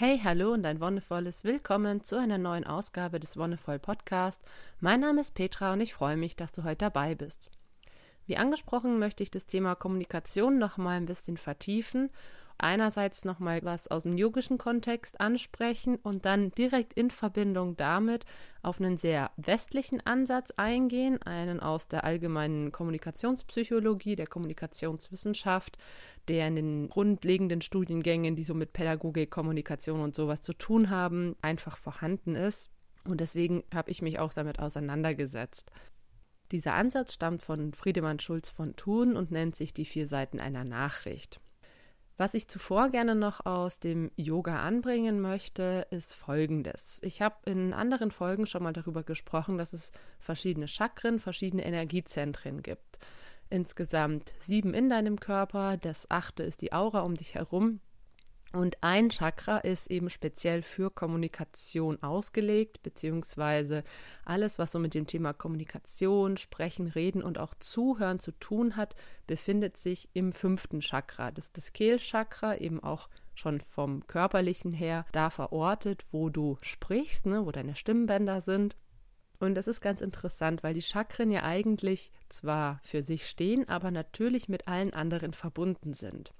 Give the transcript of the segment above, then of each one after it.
Hey, hallo und ein wundervolles Willkommen zu einer neuen Ausgabe des Wonnevoll Podcast. Mein Name ist Petra und ich freue mich, dass du heute dabei bist. Wie angesprochen, möchte ich das Thema Kommunikation noch mal ein bisschen vertiefen einerseits nochmal was aus dem yogischen Kontext ansprechen und dann direkt in Verbindung damit auf einen sehr westlichen Ansatz eingehen, einen aus der allgemeinen Kommunikationspsychologie, der Kommunikationswissenschaft, der in den grundlegenden Studiengängen, die so mit Pädagogik, Kommunikation und sowas zu tun haben, einfach vorhanden ist. Und deswegen habe ich mich auch damit auseinandergesetzt. Dieser Ansatz stammt von Friedemann Schulz von Thun und nennt sich die vier Seiten einer Nachricht. Was ich zuvor gerne noch aus dem Yoga anbringen möchte, ist Folgendes. Ich habe in anderen Folgen schon mal darüber gesprochen, dass es verschiedene Chakren, verschiedene Energiezentren gibt. Insgesamt sieben in deinem Körper, das achte ist die Aura um dich herum und ein Chakra ist eben speziell für Kommunikation ausgelegt, beziehungsweise alles, was so mit dem Thema Kommunikation, Sprechen, Reden und auch Zuhören zu tun hat, befindet sich im fünften Chakra. Das ist das Kehlchakra, eben auch schon vom körperlichen her da verortet, wo du sprichst, ne, wo deine Stimmbänder sind. Und das ist ganz interessant, weil die Chakren ja eigentlich zwar für sich stehen, aber natürlich mit allen anderen verbunden sind.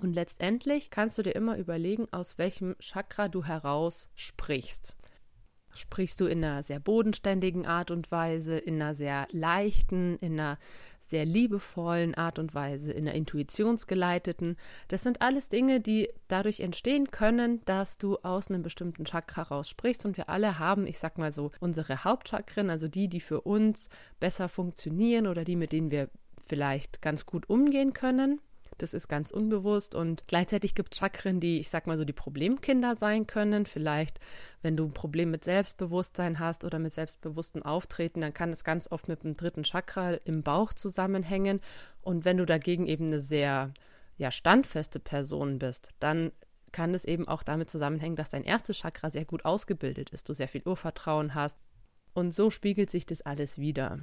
Und letztendlich kannst du dir immer überlegen, aus welchem Chakra du heraus sprichst. Sprichst du in einer sehr bodenständigen Art und Weise, in einer sehr leichten, in einer sehr liebevollen Art und Weise, in einer intuitionsgeleiteten. Das sind alles Dinge, die dadurch entstehen können, dass du aus einem bestimmten Chakra raus sprichst. Und wir alle haben, ich sag mal so, unsere Hauptchakren, also die, die für uns besser funktionieren oder die, mit denen wir vielleicht ganz gut umgehen können. Das ist ganz unbewusst und gleichzeitig gibt es Chakren, die, ich sag mal so, die Problemkinder sein können. Vielleicht, wenn du ein Problem mit Selbstbewusstsein hast oder mit selbstbewusstem Auftreten, dann kann es ganz oft mit dem dritten Chakra im Bauch zusammenhängen. Und wenn du dagegen eben eine sehr ja, standfeste Person bist, dann kann es eben auch damit zusammenhängen, dass dein erstes Chakra sehr gut ausgebildet ist, du sehr viel Urvertrauen hast. Und so spiegelt sich das alles wieder.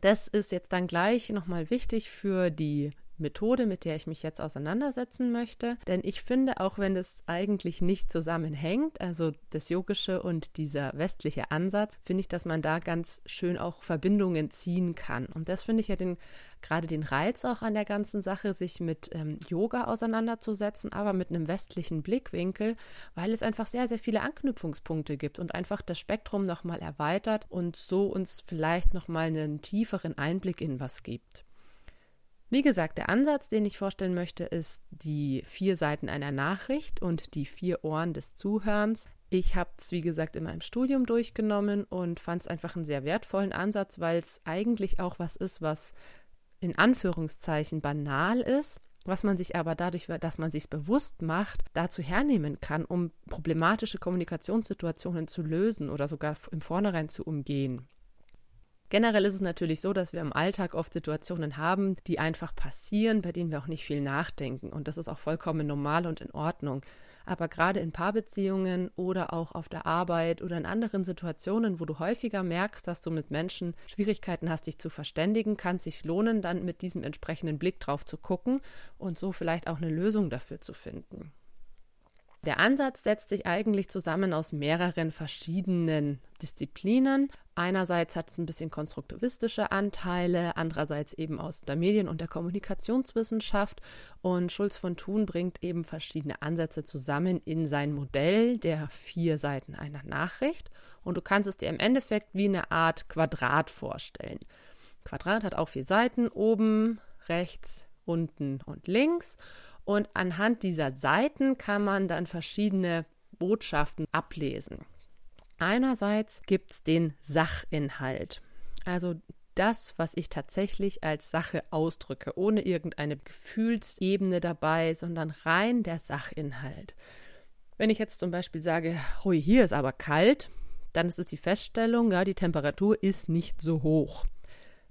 Das ist jetzt dann gleich nochmal wichtig für die Methode, mit der ich mich jetzt auseinandersetzen möchte. Denn ich finde, auch wenn es eigentlich nicht zusammenhängt, also das yogische und dieser westliche Ansatz, finde ich, dass man da ganz schön auch Verbindungen ziehen kann. Und das finde ich ja den, gerade den Reiz auch an der ganzen Sache, sich mit ähm, Yoga auseinanderzusetzen, aber mit einem westlichen Blickwinkel, weil es einfach sehr, sehr viele Anknüpfungspunkte gibt und einfach das Spektrum nochmal erweitert und so uns vielleicht nochmal einen tieferen Einblick in was gibt. Wie gesagt, der Ansatz, den ich vorstellen möchte, ist die vier Seiten einer Nachricht und die vier Ohren des Zuhörens. Ich habe es, wie gesagt, in meinem Studium durchgenommen und fand es einfach einen sehr wertvollen Ansatz, weil es eigentlich auch was ist, was in Anführungszeichen banal ist, was man sich aber dadurch, dass man sich bewusst macht, dazu hernehmen kann, um problematische Kommunikationssituationen zu lösen oder sogar im Vornherein zu umgehen. Generell ist es natürlich so, dass wir im Alltag oft Situationen haben, die einfach passieren, bei denen wir auch nicht viel nachdenken. Und das ist auch vollkommen normal und in Ordnung. Aber gerade in Paarbeziehungen oder auch auf der Arbeit oder in anderen Situationen, wo du häufiger merkst, dass du mit Menschen Schwierigkeiten hast, dich zu verständigen, kann es sich lohnen, dann mit diesem entsprechenden Blick drauf zu gucken und so vielleicht auch eine Lösung dafür zu finden. Der Ansatz setzt sich eigentlich zusammen aus mehreren verschiedenen Disziplinen. Einerseits hat es ein bisschen konstruktivistische Anteile, andererseits eben aus der Medien- und der Kommunikationswissenschaft. Und Schulz von Thun bringt eben verschiedene Ansätze zusammen in sein Modell der vier Seiten einer Nachricht. Und du kannst es dir im Endeffekt wie eine Art Quadrat vorstellen. Quadrat hat auch vier Seiten, oben, rechts, unten und links. Und anhand dieser Seiten kann man dann verschiedene Botschaften ablesen. Einerseits gibt es den Sachinhalt, also das, was ich tatsächlich als Sache ausdrücke, ohne irgendeine Gefühlsebene dabei, sondern rein der Sachinhalt. Wenn ich jetzt zum Beispiel sage, hui, hier ist aber kalt, dann ist es die Feststellung, ja, die Temperatur ist nicht so hoch.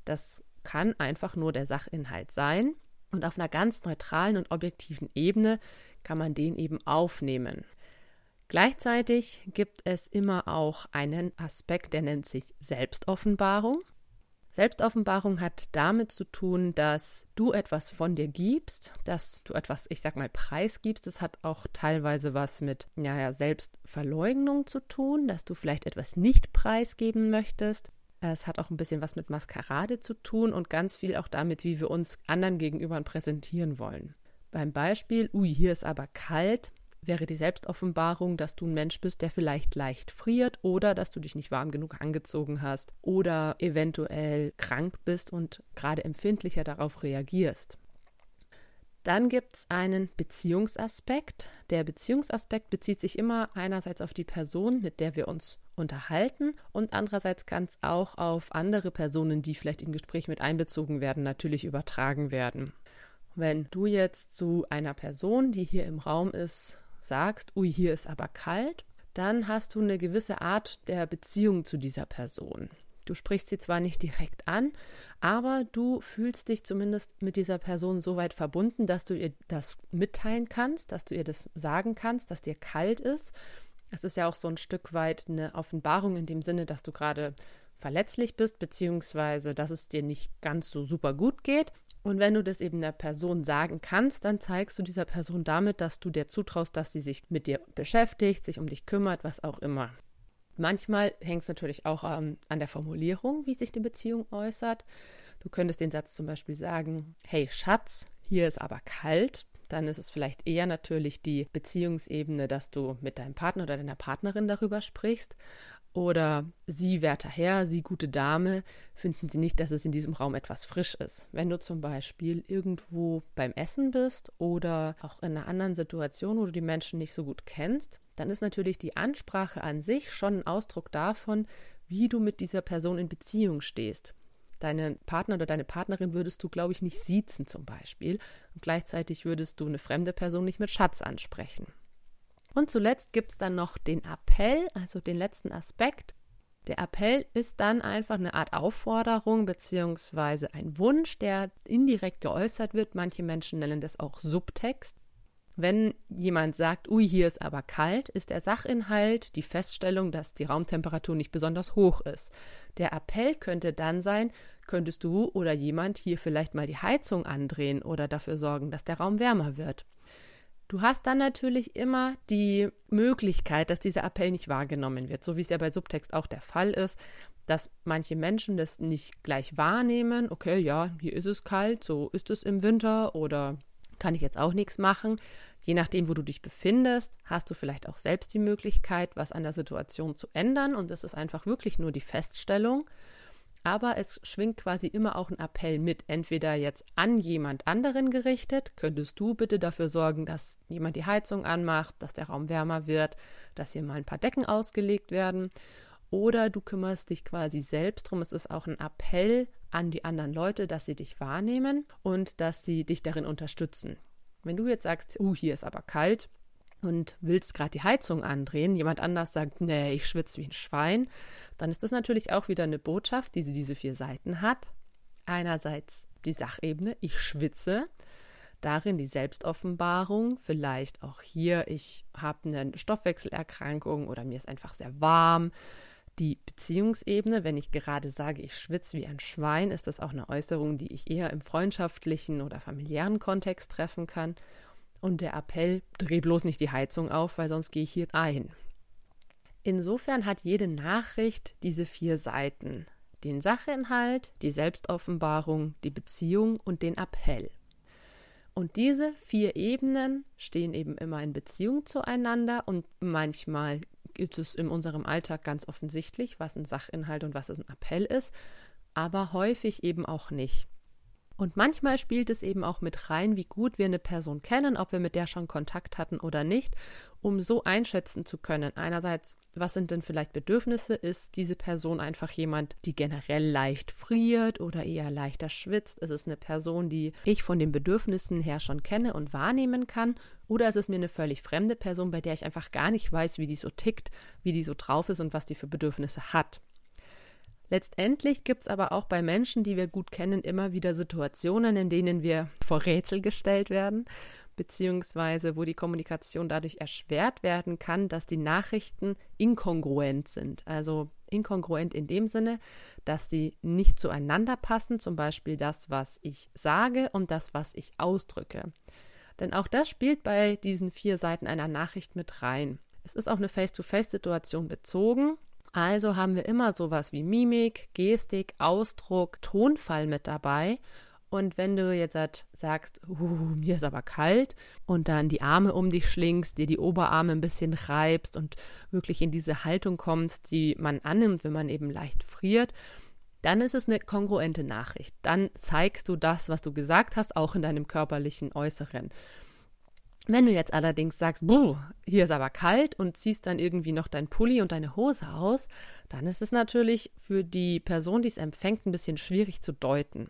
Das kann einfach nur der Sachinhalt sein. Und auf einer ganz neutralen und objektiven Ebene kann man den eben aufnehmen. Gleichzeitig gibt es immer auch einen Aspekt, der nennt sich Selbstoffenbarung. Selbstoffenbarung hat damit zu tun, dass du etwas von dir gibst, dass du etwas, ich sag mal, preisgibst. Das hat auch teilweise was mit ja, Selbstverleugnung zu tun, dass du vielleicht etwas nicht preisgeben möchtest. Es hat auch ein bisschen was mit Maskerade zu tun und ganz viel auch damit, wie wir uns anderen gegenüber präsentieren wollen. Beim Beispiel, ui, hier ist aber kalt, wäre die Selbstoffenbarung, dass du ein Mensch bist, der vielleicht leicht friert oder dass du dich nicht warm genug angezogen hast oder eventuell krank bist und gerade empfindlicher darauf reagierst. Dann gibt es einen Beziehungsaspekt. Der Beziehungsaspekt bezieht sich immer einerseits auf die Person, mit der wir uns unterhalten und andererseits kann es auch auf andere Personen, die vielleicht in Gespräch mit einbezogen werden, natürlich übertragen werden. Wenn du jetzt zu einer Person, die hier im Raum ist, sagst, ui, hier ist aber kalt, dann hast du eine gewisse Art der Beziehung zu dieser Person. Du sprichst sie zwar nicht direkt an, aber du fühlst dich zumindest mit dieser Person so weit verbunden, dass du ihr das mitteilen kannst, dass du ihr das sagen kannst, dass dir kalt ist. Es ist ja auch so ein Stück weit eine Offenbarung in dem Sinne, dass du gerade verletzlich bist, beziehungsweise dass es dir nicht ganz so super gut geht. Und wenn du das eben der Person sagen kannst, dann zeigst du dieser Person damit, dass du dir zutraust, dass sie sich mit dir beschäftigt, sich um dich kümmert, was auch immer. Manchmal hängt es natürlich auch ähm, an der Formulierung, wie sich die Beziehung äußert. Du könntest den Satz zum Beispiel sagen, hey Schatz, hier ist aber kalt. Dann ist es vielleicht eher natürlich die Beziehungsebene, dass du mit deinem Partner oder deiner Partnerin darüber sprichst. Oder Sie, werter Herr, Sie, gute Dame, finden Sie nicht, dass es in diesem Raum etwas frisch ist. Wenn du zum Beispiel irgendwo beim Essen bist oder auch in einer anderen Situation, wo du die Menschen nicht so gut kennst, dann ist natürlich die Ansprache an sich schon ein Ausdruck davon, wie du mit dieser Person in Beziehung stehst. Deinen Partner oder deine Partnerin würdest du, glaube ich, nicht siezen zum Beispiel. Und gleichzeitig würdest du eine fremde Person nicht mit Schatz ansprechen. Und zuletzt gibt es dann noch den Appell, also den letzten Aspekt. Der Appell ist dann einfach eine Art Aufforderung bzw. ein Wunsch, der indirekt geäußert wird. Manche Menschen nennen das auch Subtext. Wenn jemand sagt, ui, hier ist aber kalt, ist der Sachinhalt die Feststellung, dass die Raumtemperatur nicht besonders hoch ist. Der Appell könnte dann sein, könntest du oder jemand hier vielleicht mal die Heizung andrehen oder dafür sorgen, dass der Raum wärmer wird. Du hast dann natürlich immer die Möglichkeit, dass dieser Appell nicht wahrgenommen wird, so wie es ja bei Subtext auch der Fall ist, dass manche Menschen das nicht gleich wahrnehmen. Okay, ja, hier ist es kalt, so ist es im Winter oder kann ich jetzt auch nichts machen. Je nachdem, wo du dich befindest, hast du vielleicht auch selbst die Möglichkeit, was an der Situation zu ändern. Und das ist einfach wirklich nur die Feststellung aber es schwingt quasi immer auch ein Appell mit, entweder jetzt an jemand anderen gerichtet, könntest du bitte dafür sorgen, dass jemand die Heizung anmacht, dass der Raum wärmer wird, dass hier mal ein paar Decken ausgelegt werden, oder du kümmerst dich quasi selbst drum. Es ist auch ein Appell an die anderen Leute, dass sie dich wahrnehmen und dass sie dich darin unterstützen. Wenn du jetzt sagst, oh, hier ist aber kalt, und willst gerade die Heizung andrehen, jemand anders sagt, nee, ich schwitze wie ein Schwein, dann ist das natürlich auch wieder eine Botschaft, die sie diese vier Seiten hat. Einerseits die Sachebene, ich schwitze, darin die Selbstoffenbarung, vielleicht auch hier, ich habe eine Stoffwechselerkrankung oder mir ist einfach sehr warm. Die Beziehungsebene, wenn ich gerade sage, ich schwitze wie ein Schwein, ist das auch eine Äußerung, die ich eher im freundschaftlichen oder familiären Kontext treffen kann. Und der Appell, dreh bloß nicht die Heizung auf, weil sonst gehe ich hier ein. Insofern hat jede Nachricht diese vier Seiten. Den Sachinhalt, die Selbstoffenbarung, die Beziehung und den Appell. Und diese vier Ebenen stehen eben immer in Beziehung zueinander und manchmal ist es in unserem Alltag ganz offensichtlich, was ein Sachinhalt und was ein Appell ist, aber häufig eben auch nicht. Und manchmal spielt es eben auch mit rein, wie gut wir eine Person kennen, ob wir mit der schon Kontakt hatten oder nicht, um so einschätzen zu können. Einerseits, was sind denn vielleicht Bedürfnisse? Ist diese Person einfach jemand, die generell leicht friert oder eher leichter schwitzt? Ist es eine Person, die ich von den Bedürfnissen her schon kenne und wahrnehmen kann? Oder ist es mir eine völlig fremde Person, bei der ich einfach gar nicht weiß, wie die so tickt, wie die so drauf ist und was die für Bedürfnisse hat? Letztendlich gibt es aber auch bei Menschen, die wir gut kennen, immer wieder Situationen, in denen wir vor Rätsel gestellt werden, beziehungsweise wo die Kommunikation dadurch erschwert werden kann, dass die Nachrichten inkongruent sind. Also inkongruent in dem Sinne, dass sie nicht zueinander passen, zum Beispiel das, was ich sage und das, was ich ausdrücke. Denn auch das spielt bei diesen vier Seiten einer Nachricht mit rein. Es ist auch eine Face-to-Face-Situation bezogen. Also haben wir immer sowas wie Mimik, Gestik, Ausdruck, Tonfall mit dabei. Und wenn du jetzt halt sagst, uh, mir ist aber kalt und dann die Arme um dich schlingst, dir die Oberarme ein bisschen reibst und wirklich in diese Haltung kommst, die man annimmt, wenn man eben leicht friert, dann ist es eine kongruente Nachricht. Dann zeigst du das, was du gesagt hast, auch in deinem körperlichen Äußeren. Wenn du jetzt allerdings sagst, buh, hier ist aber kalt und ziehst dann irgendwie noch dein Pulli und deine Hose aus, dann ist es natürlich für die Person, die es empfängt, ein bisschen schwierig zu deuten.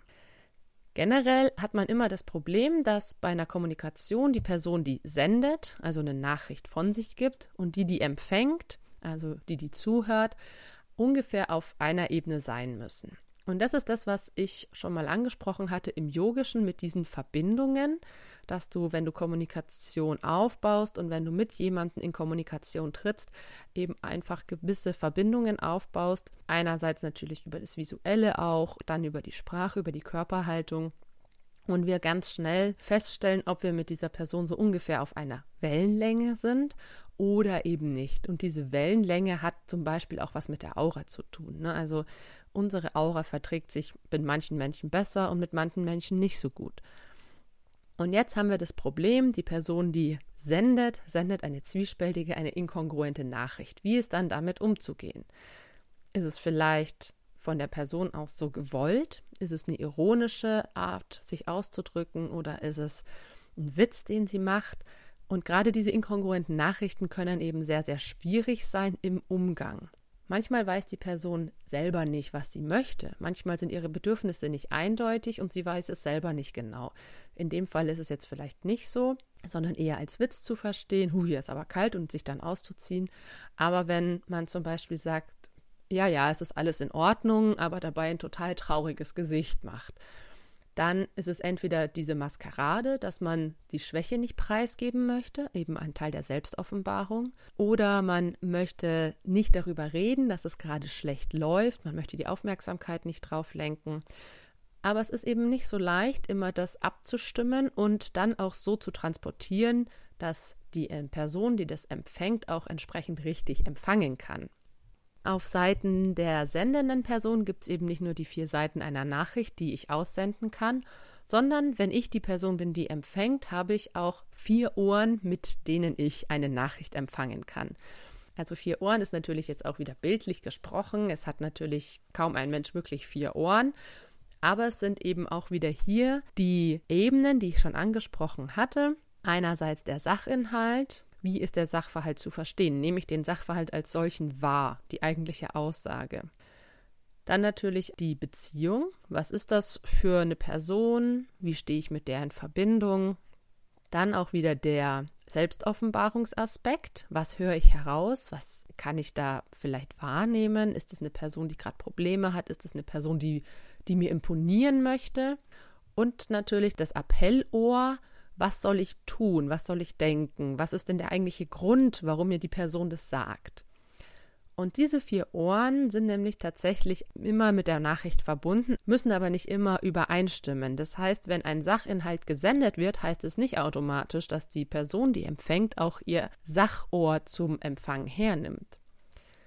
Generell hat man immer das Problem, dass bei einer Kommunikation die Person, die sendet, also eine Nachricht von sich gibt, und die, die empfängt, also die, die zuhört, ungefähr auf einer Ebene sein müssen. Und das ist das, was ich schon mal angesprochen hatte im Yogischen mit diesen Verbindungen dass du, wenn du Kommunikation aufbaust und wenn du mit jemandem in Kommunikation trittst, eben einfach gewisse Verbindungen aufbaust. Einerseits natürlich über das Visuelle auch, dann über die Sprache, über die Körperhaltung. Und wir ganz schnell feststellen, ob wir mit dieser Person so ungefähr auf einer Wellenlänge sind oder eben nicht. Und diese Wellenlänge hat zum Beispiel auch was mit der Aura zu tun. Ne? Also unsere Aura verträgt sich mit manchen Menschen besser und mit manchen Menschen nicht so gut. Und jetzt haben wir das Problem, die Person, die sendet, sendet eine zwiespältige, eine inkongruente Nachricht. Wie ist dann damit umzugehen? Ist es vielleicht von der Person aus so gewollt? Ist es eine ironische Art, sich auszudrücken oder ist es ein Witz, den sie macht? Und gerade diese inkongruenten Nachrichten können eben sehr, sehr schwierig sein im Umgang. Manchmal weiß die Person selber nicht, was sie möchte. Manchmal sind ihre Bedürfnisse nicht eindeutig und sie weiß es selber nicht genau. In dem Fall ist es jetzt vielleicht nicht so, sondern eher als Witz zu verstehen, hu, hier ist aber kalt und sich dann auszuziehen. Aber wenn man zum Beispiel sagt, ja, ja, es ist alles in Ordnung, aber dabei ein total trauriges Gesicht macht dann ist es entweder diese Maskerade, dass man die Schwäche nicht preisgeben möchte, eben ein Teil der Selbstoffenbarung, oder man möchte nicht darüber reden, dass es gerade schlecht läuft, man möchte die Aufmerksamkeit nicht drauf lenken. Aber es ist eben nicht so leicht, immer das abzustimmen und dann auch so zu transportieren, dass die äh, Person, die das empfängt, auch entsprechend richtig empfangen kann. Auf Seiten der sendenden Person gibt es eben nicht nur die vier Seiten einer Nachricht, die ich aussenden kann, sondern wenn ich die Person bin, die empfängt, habe ich auch vier Ohren, mit denen ich eine Nachricht empfangen kann. Also vier Ohren ist natürlich jetzt auch wieder bildlich gesprochen. Es hat natürlich kaum ein Mensch wirklich vier Ohren. Aber es sind eben auch wieder hier die Ebenen, die ich schon angesprochen hatte. Einerseits der Sachinhalt, wie ist der Sachverhalt zu verstehen? Nehme ich den Sachverhalt als solchen wahr, die eigentliche Aussage? Dann natürlich die Beziehung. Was ist das für eine Person? Wie stehe ich mit der in Verbindung? Dann auch wieder der Selbstoffenbarungsaspekt. Was höre ich heraus? Was kann ich da vielleicht wahrnehmen? Ist es eine Person, die gerade Probleme hat? Ist es eine Person, die, die mir imponieren möchte? Und natürlich das Appellohr was soll ich tun, was soll ich denken, was ist denn der eigentliche Grund, warum mir die Person das sagt. Und diese vier Ohren sind nämlich tatsächlich immer mit der Nachricht verbunden, müssen aber nicht immer übereinstimmen. Das heißt, wenn ein Sachinhalt gesendet wird, heißt es nicht automatisch, dass die Person, die empfängt, auch ihr Sachohr zum Empfang hernimmt.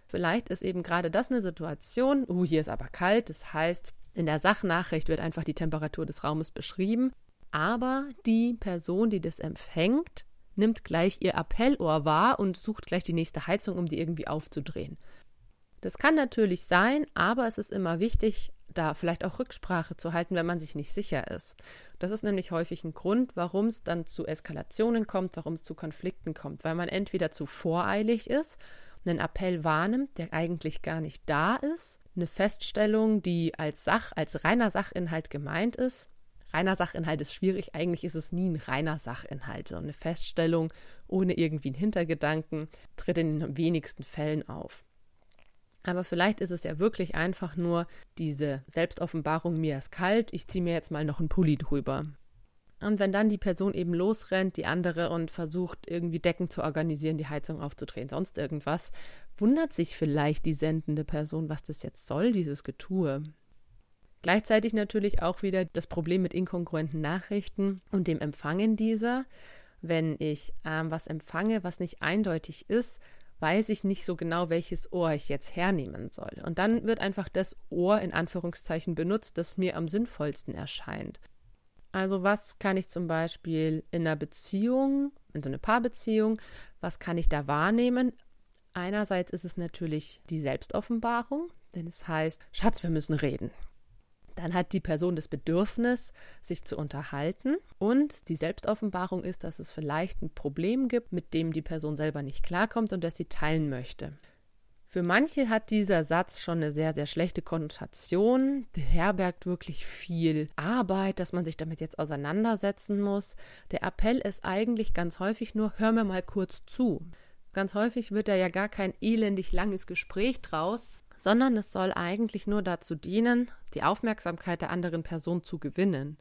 Vielleicht ist eben gerade das eine Situation, uh, hier ist aber kalt, das heißt, in der Sachnachricht wird einfach die Temperatur des Raumes beschrieben aber die Person, die das empfängt, nimmt gleich ihr Appellohr wahr und sucht gleich die nächste Heizung, um die irgendwie aufzudrehen. Das kann natürlich sein, aber es ist immer wichtig, da vielleicht auch Rücksprache zu halten, wenn man sich nicht sicher ist. Das ist nämlich häufig ein Grund, warum es dann zu Eskalationen kommt, warum es zu Konflikten kommt, weil man entweder zu voreilig ist, einen Appell wahrnimmt, der eigentlich gar nicht da ist, eine Feststellung, die als Sach, als reiner Sachinhalt gemeint ist, reiner Sachinhalt ist schwierig. Eigentlich ist es nie ein reiner Sachinhalt. So eine Feststellung ohne irgendwie einen Hintergedanken tritt in den wenigsten Fällen auf. Aber vielleicht ist es ja wirklich einfach nur diese Selbstoffenbarung, mir ist kalt, ich ziehe mir jetzt mal noch einen Pulli drüber. Und wenn dann die Person eben losrennt, die andere, und versucht irgendwie Decken zu organisieren, die Heizung aufzudrehen, sonst irgendwas, wundert sich vielleicht die sendende Person, was das jetzt soll, dieses Getue. Gleichzeitig natürlich auch wieder das Problem mit inkongruenten Nachrichten und dem Empfangen dieser. Wenn ich ähm, was empfange, was nicht eindeutig ist, weiß ich nicht so genau, welches Ohr ich jetzt hernehmen soll. Und dann wird einfach das Ohr in Anführungszeichen benutzt, das mir am sinnvollsten erscheint. Also was kann ich zum Beispiel in einer Beziehung, in so einer Paarbeziehung, was kann ich da wahrnehmen? Einerseits ist es natürlich die Selbstoffenbarung, denn es heißt, Schatz, wir müssen reden. Dann hat die Person das Bedürfnis, sich zu unterhalten. Und die Selbstoffenbarung ist, dass es vielleicht ein Problem gibt, mit dem die Person selber nicht klarkommt und das sie teilen möchte. Für manche hat dieser Satz schon eine sehr, sehr schlechte Konnotation, beherbergt wirklich viel Arbeit, dass man sich damit jetzt auseinandersetzen muss. Der Appell ist eigentlich ganz häufig nur, hör mir mal kurz zu. Ganz häufig wird da ja gar kein elendig langes Gespräch draus, sondern es soll eigentlich nur dazu dienen, die Aufmerksamkeit der anderen Person zu gewinnen.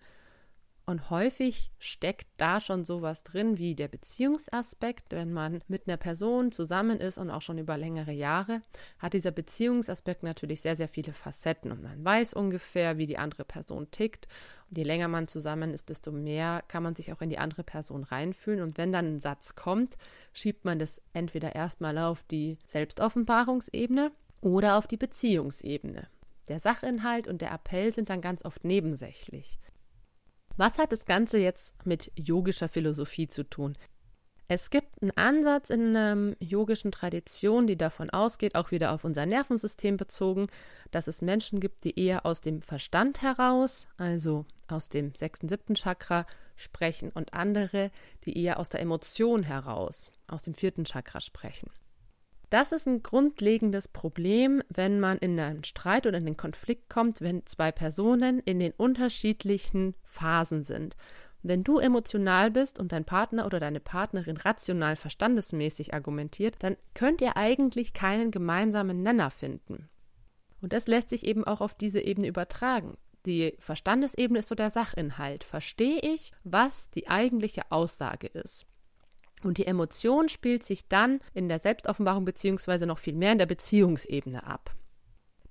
Und häufig steckt da schon sowas drin wie der Beziehungsaspekt. Wenn man mit einer Person zusammen ist und auch schon über längere Jahre, hat dieser Beziehungsaspekt natürlich sehr, sehr viele Facetten. Und man weiß ungefähr, wie die andere Person tickt. Und je länger man zusammen ist, desto mehr kann man sich auch in die andere Person reinfühlen. Und wenn dann ein Satz kommt, schiebt man das entweder erstmal auf die Selbstoffenbarungsebene oder auf die Beziehungsebene. Der Sachinhalt und der Appell sind dann ganz oft nebensächlich. Was hat das Ganze jetzt mit yogischer Philosophie zu tun? Es gibt einen Ansatz in einer yogischen Tradition, die davon ausgeht, auch wieder auf unser Nervensystem bezogen, dass es Menschen gibt, die eher aus dem Verstand heraus, also aus dem sechsten, siebten Chakra, sprechen und andere, die eher aus der Emotion heraus, aus dem vierten Chakra sprechen. Das ist ein grundlegendes Problem, wenn man in einen Streit oder in den Konflikt kommt, wenn zwei Personen in den unterschiedlichen Phasen sind. Wenn du emotional bist und dein Partner oder deine Partnerin rational verstandesmäßig argumentiert, dann könnt ihr eigentlich keinen gemeinsamen Nenner finden. Und das lässt sich eben auch auf diese Ebene übertragen. Die Verstandesebene ist so der Sachinhalt. Verstehe ich, was die eigentliche Aussage ist? Und die Emotion spielt sich dann in der Selbstoffenbarung beziehungsweise noch viel mehr in der Beziehungsebene ab.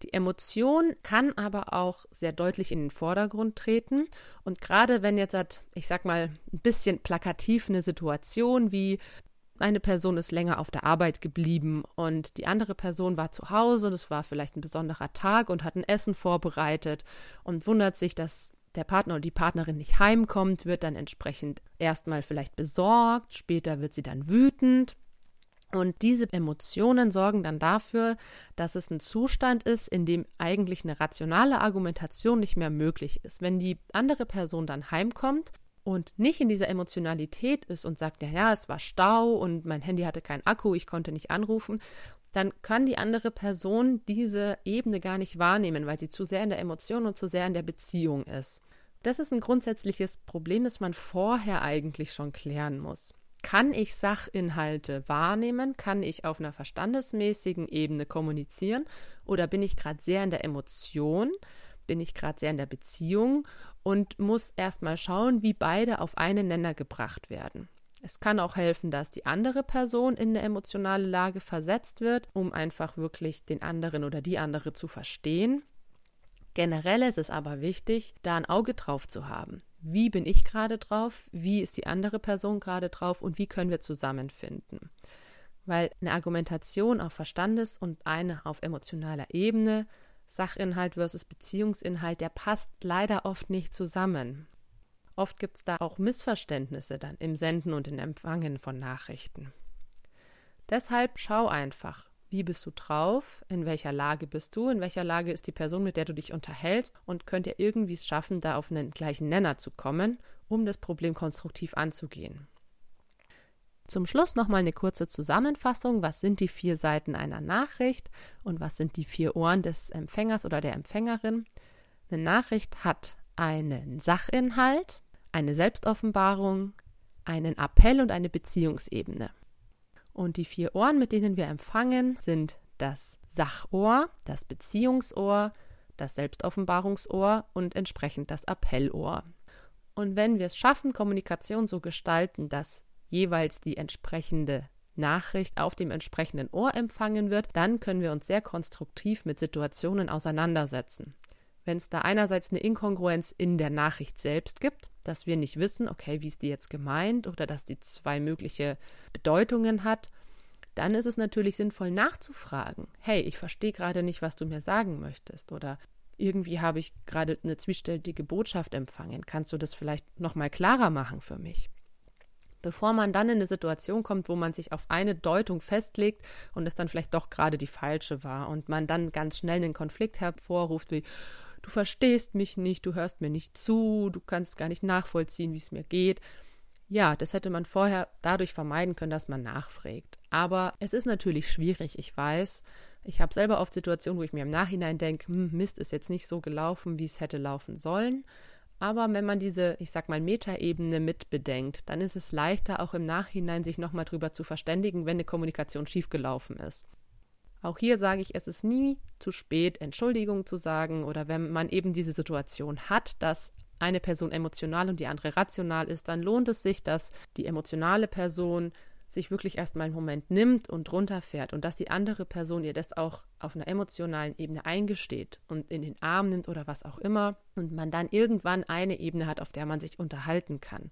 Die Emotion kann aber auch sehr deutlich in den Vordergrund treten. Und gerade wenn jetzt, ich sag mal, ein bisschen plakativ eine Situation wie eine Person ist länger auf der Arbeit geblieben und die andere Person war zu Hause, das war vielleicht ein besonderer Tag und hat ein Essen vorbereitet und wundert sich, dass der Partner oder die Partnerin nicht heimkommt, wird dann entsprechend erstmal vielleicht besorgt, später wird sie dann wütend. Und diese Emotionen sorgen dann dafür, dass es ein Zustand ist, in dem eigentlich eine rationale Argumentation nicht mehr möglich ist. Wenn die andere Person dann heimkommt und nicht in dieser Emotionalität ist und sagt, ja, ja, es war Stau und mein Handy hatte keinen Akku, ich konnte nicht anrufen, dann kann die andere Person diese Ebene gar nicht wahrnehmen, weil sie zu sehr in der Emotion und zu sehr in der Beziehung ist. Das ist ein grundsätzliches Problem, das man vorher eigentlich schon klären muss. Kann ich Sachinhalte wahrnehmen? Kann ich auf einer verstandesmäßigen Ebene kommunizieren? Oder bin ich gerade sehr in der Emotion? Bin ich gerade sehr in der Beziehung und muss erstmal schauen, wie beide auf einen Nenner gebracht werden? Es kann auch helfen, dass die andere Person in eine emotionale Lage versetzt wird, um einfach wirklich den anderen oder die andere zu verstehen. Generell ist es aber wichtig, da ein Auge drauf zu haben. Wie bin ich gerade drauf? Wie ist die andere Person gerade drauf? Und wie können wir zusammenfinden? Weil eine Argumentation auf Verstandes- und eine auf emotionaler Ebene, Sachinhalt versus Beziehungsinhalt, der passt leider oft nicht zusammen. Oft gibt es da auch Missverständnisse dann im Senden und im Empfangen von Nachrichten. Deshalb schau einfach, wie bist du drauf, in welcher Lage bist du, in welcher Lage ist die Person, mit der du dich unterhältst und könnt ihr irgendwie es schaffen, da auf einen gleichen Nenner zu kommen, um das Problem konstruktiv anzugehen. Zum Schluss nochmal eine kurze Zusammenfassung. Was sind die vier Seiten einer Nachricht und was sind die vier Ohren des Empfängers oder der Empfängerin? Eine Nachricht hat einen Sachinhalt, eine Selbstoffenbarung, einen Appell und eine Beziehungsebene. Und die vier Ohren, mit denen wir empfangen, sind das Sachohr, das Beziehungsohr, das Selbstoffenbarungsohr und entsprechend das Appellohr. Und wenn wir es schaffen, Kommunikation so gestalten, dass jeweils die entsprechende Nachricht auf dem entsprechenden Ohr empfangen wird, dann können wir uns sehr konstruktiv mit Situationen auseinandersetzen. Wenn es da einerseits eine Inkongruenz in der Nachricht selbst gibt, dass wir nicht wissen, okay, wie ist die jetzt gemeint oder dass die zwei mögliche Bedeutungen hat, dann ist es natürlich sinnvoll nachzufragen. Hey, ich verstehe gerade nicht, was du mir sagen möchtest oder irgendwie habe ich gerade eine zwiespältige Botschaft empfangen. Kannst du das vielleicht noch mal klarer machen für mich? bevor man dann in eine Situation kommt, wo man sich auf eine Deutung festlegt und es dann vielleicht doch gerade die falsche war und man dann ganz schnell einen Konflikt hervorruft wie du verstehst mich nicht, du hörst mir nicht zu, du kannst gar nicht nachvollziehen, wie es mir geht. Ja, das hätte man vorher dadurch vermeiden können, dass man nachfragt. Aber es ist natürlich schwierig, ich weiß. Ich habe selber oft Situationen, wo ich mir im Nachhinein denke, hm, Mist ist jetzt nicht so gelaufen, wie es hätte laufen sollen. Aber wenn man diese, ich sag mal, Metaebene mitbedenkt, dann ist es leichter, auch im Nachhinein sich nochmal drüber zu verständigen, wenn eine Kommunikation schiefgelaufen ist. Auch hier sage ich, es ist nie zu spät, Entschuldigung zu sagen oder wenn man eben diese Situation hat, dass eine Person emotional und die andere rational ist, dann lohnt es sich, dass die emotionale Person sich wirklich erstmal einen Moment nimmt und runterfährt und dass die andere Person ihr das auch auf einer emotionalen Ebene eingesteht und in den Arm nimmt oder was auch immer und man dann irgendwann eine Ebene hat, auf der man sich unterhalten kann.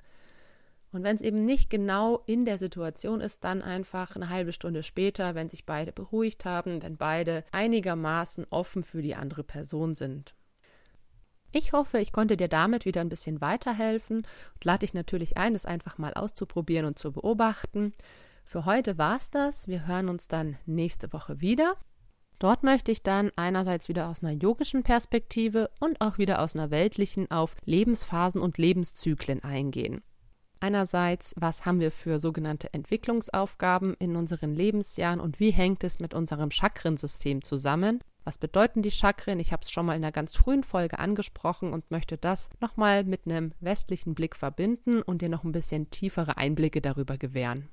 Und wenn es eben nicht genau in der Situation ist, dann einfach eine halbe Stunde später, wenn sich beide beruhigt haben, wenn beide einigermaßen offen für die andere Person sind. Ich hoffe, ich konnte dir damit wieder ein bisschen weiterhelfen und lade dich natürlich ein, es einfach mal auszuprobieren und zu beobachten. Für heute war's das. Wir hören uns dann nächste Woche wieder. Dort möchte ich dann einerseits wieder aus einer yogischen Perspektive und auch wieder aus einer weltlichen auf Lebensphasen und Lebenszyklen eingehen. Einerseits, was haben wir für sogenannte Entwicklungsaufgaben in unseren Lebensjahren und wie hängt es mit unserem Chakrensystem zusammen? Was bedeuten die Chakren? Ich habe es schon mal in einer ganz frühen Folge angesprochen und möchte das nochmal mit einem westlichen Blick verbinden und dir noch ein bisschen tiefere Einblicke darüber gewähren.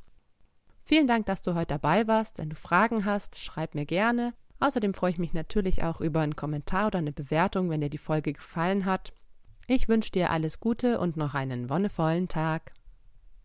Vielen Dank, dass du heute dabei warst. Wenn du Fragen hast, schreib mir gerne. Außerdem freue ich mich natürlich auch über einen Kommentar oder eine Bewertung, wenn dir die Folge gefallen hat. Ich wünsche dir alles Gute und noch einen wonnevollen Tag.